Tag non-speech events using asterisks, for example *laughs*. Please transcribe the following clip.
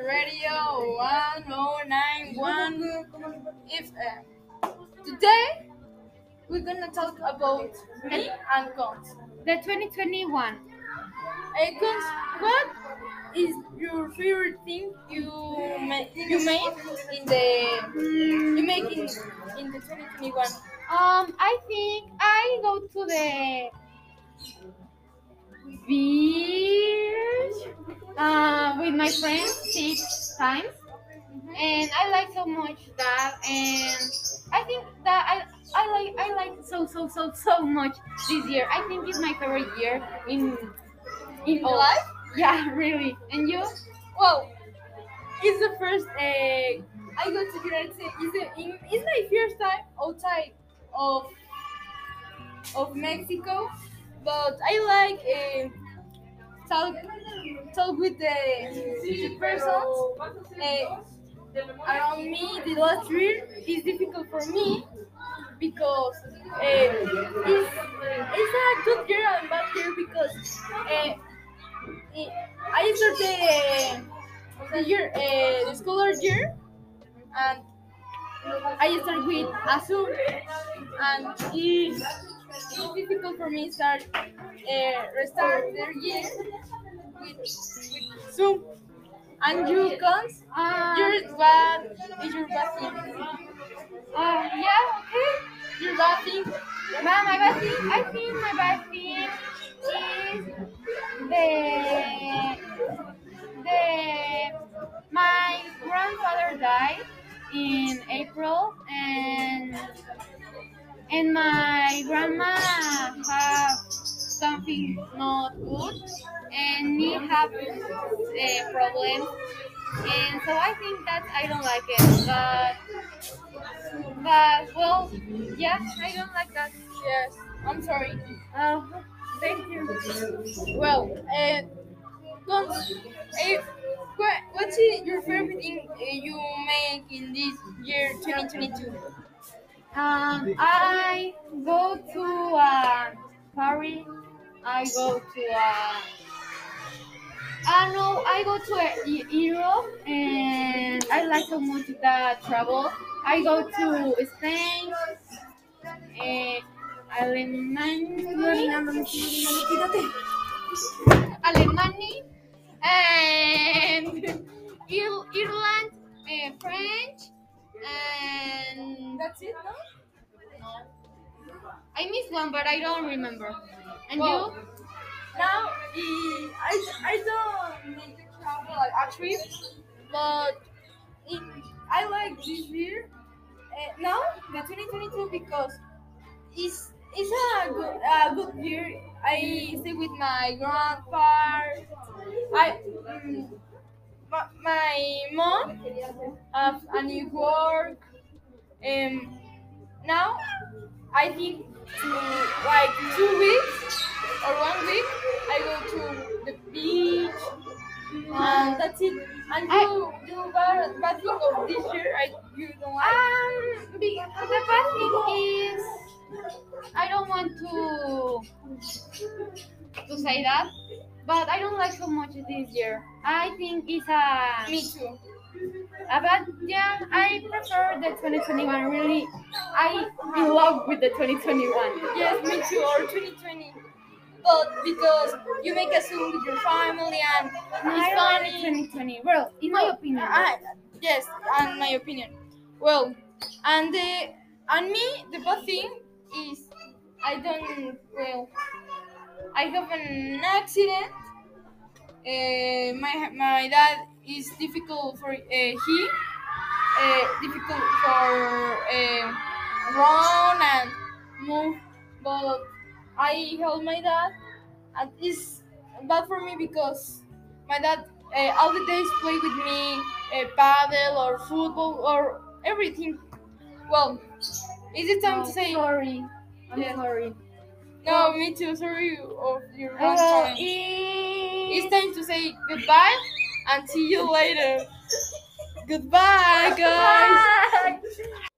Radio 1091. If uh, today we're gonna talk about me and cons. The 2021. Uh, cons, what is your favorite thing you ma- you made in the you make in, in the 2021? Um, I think I go to the beach uh, with my friends six times, and I like so much that, and I think that I. I like I like so so so so much this year. I think it's my favorite year in in all. life? Yeah, *laughs* really. And you? Well, it's the first. Uh, I go to United States. It's, the, in, it's my first time outside of of Mexico, but I like uh, talk talk with the, the persons uh, around me. The last year is difficult for me because uh, it's it's a good year and bad year because uh, I started uh, the year the scholar year and I start with Azul and it's, it's difficult for me to start uh, restart their year with, with Zoom and you comes Uh, your what is your bad thing? uh, yeah, okay. Your bad thing? Ma, my bad thing, I think my bad thing is the the my grandfather died in April and and my grandma have something not good and me have a problem and so I think that I don't like it but but well yeah I don't like that Yes. I'm sorry. Oh, thank you. Well, uh, uh, what, what's your favorite thing uh, you make in this year 2022? Um, I go to uh, Paris. I go to uh, I know I go to uh, Europe, and I like so much that travel. I go to Spain, uh, Alemania, Alemania, and *laughs* Ir- Ireland, and French, and That's it, no? I missed one, but I don't remember. And Well, you? Now, eh, I, I don't make the travel like a trip, but it, I like this year. Uh, now, the 2022, because it's, it's a good, a good year. I stay with my grandpa. I, mm, my, my mom have a new work. Um, now, I think to like two weeks or one week, I go to the beach, and that's it. And you, you bad, bad thing of this year, I you don't like. Um, be- the bad thing is I don't want to to say that, but I don't like so much this year. I think it's a Me too. Uh, but yeah, I prefer the 2021. Really, I in love with the 2021. Yes, me too. Or 2020. But because you make a Zoom with your family and it's funny. 2020. Well, in my opinion. I, yes, and my opinion. Well, and the and me the bad thing is I don't well. I have an accident. Uh, my my dad is difficult for uh, he uh, difficult for uh, run and move, but I help my dad, and it's bad for me because my dad uh, all the days play with me uh, paddle or football or everything. Well, is it time Oh, to say sorry. I'm Yeah. sorry. no? Me too. Sorry of your Uh, It's time to say goodbye and see you later. Goodbye, guys.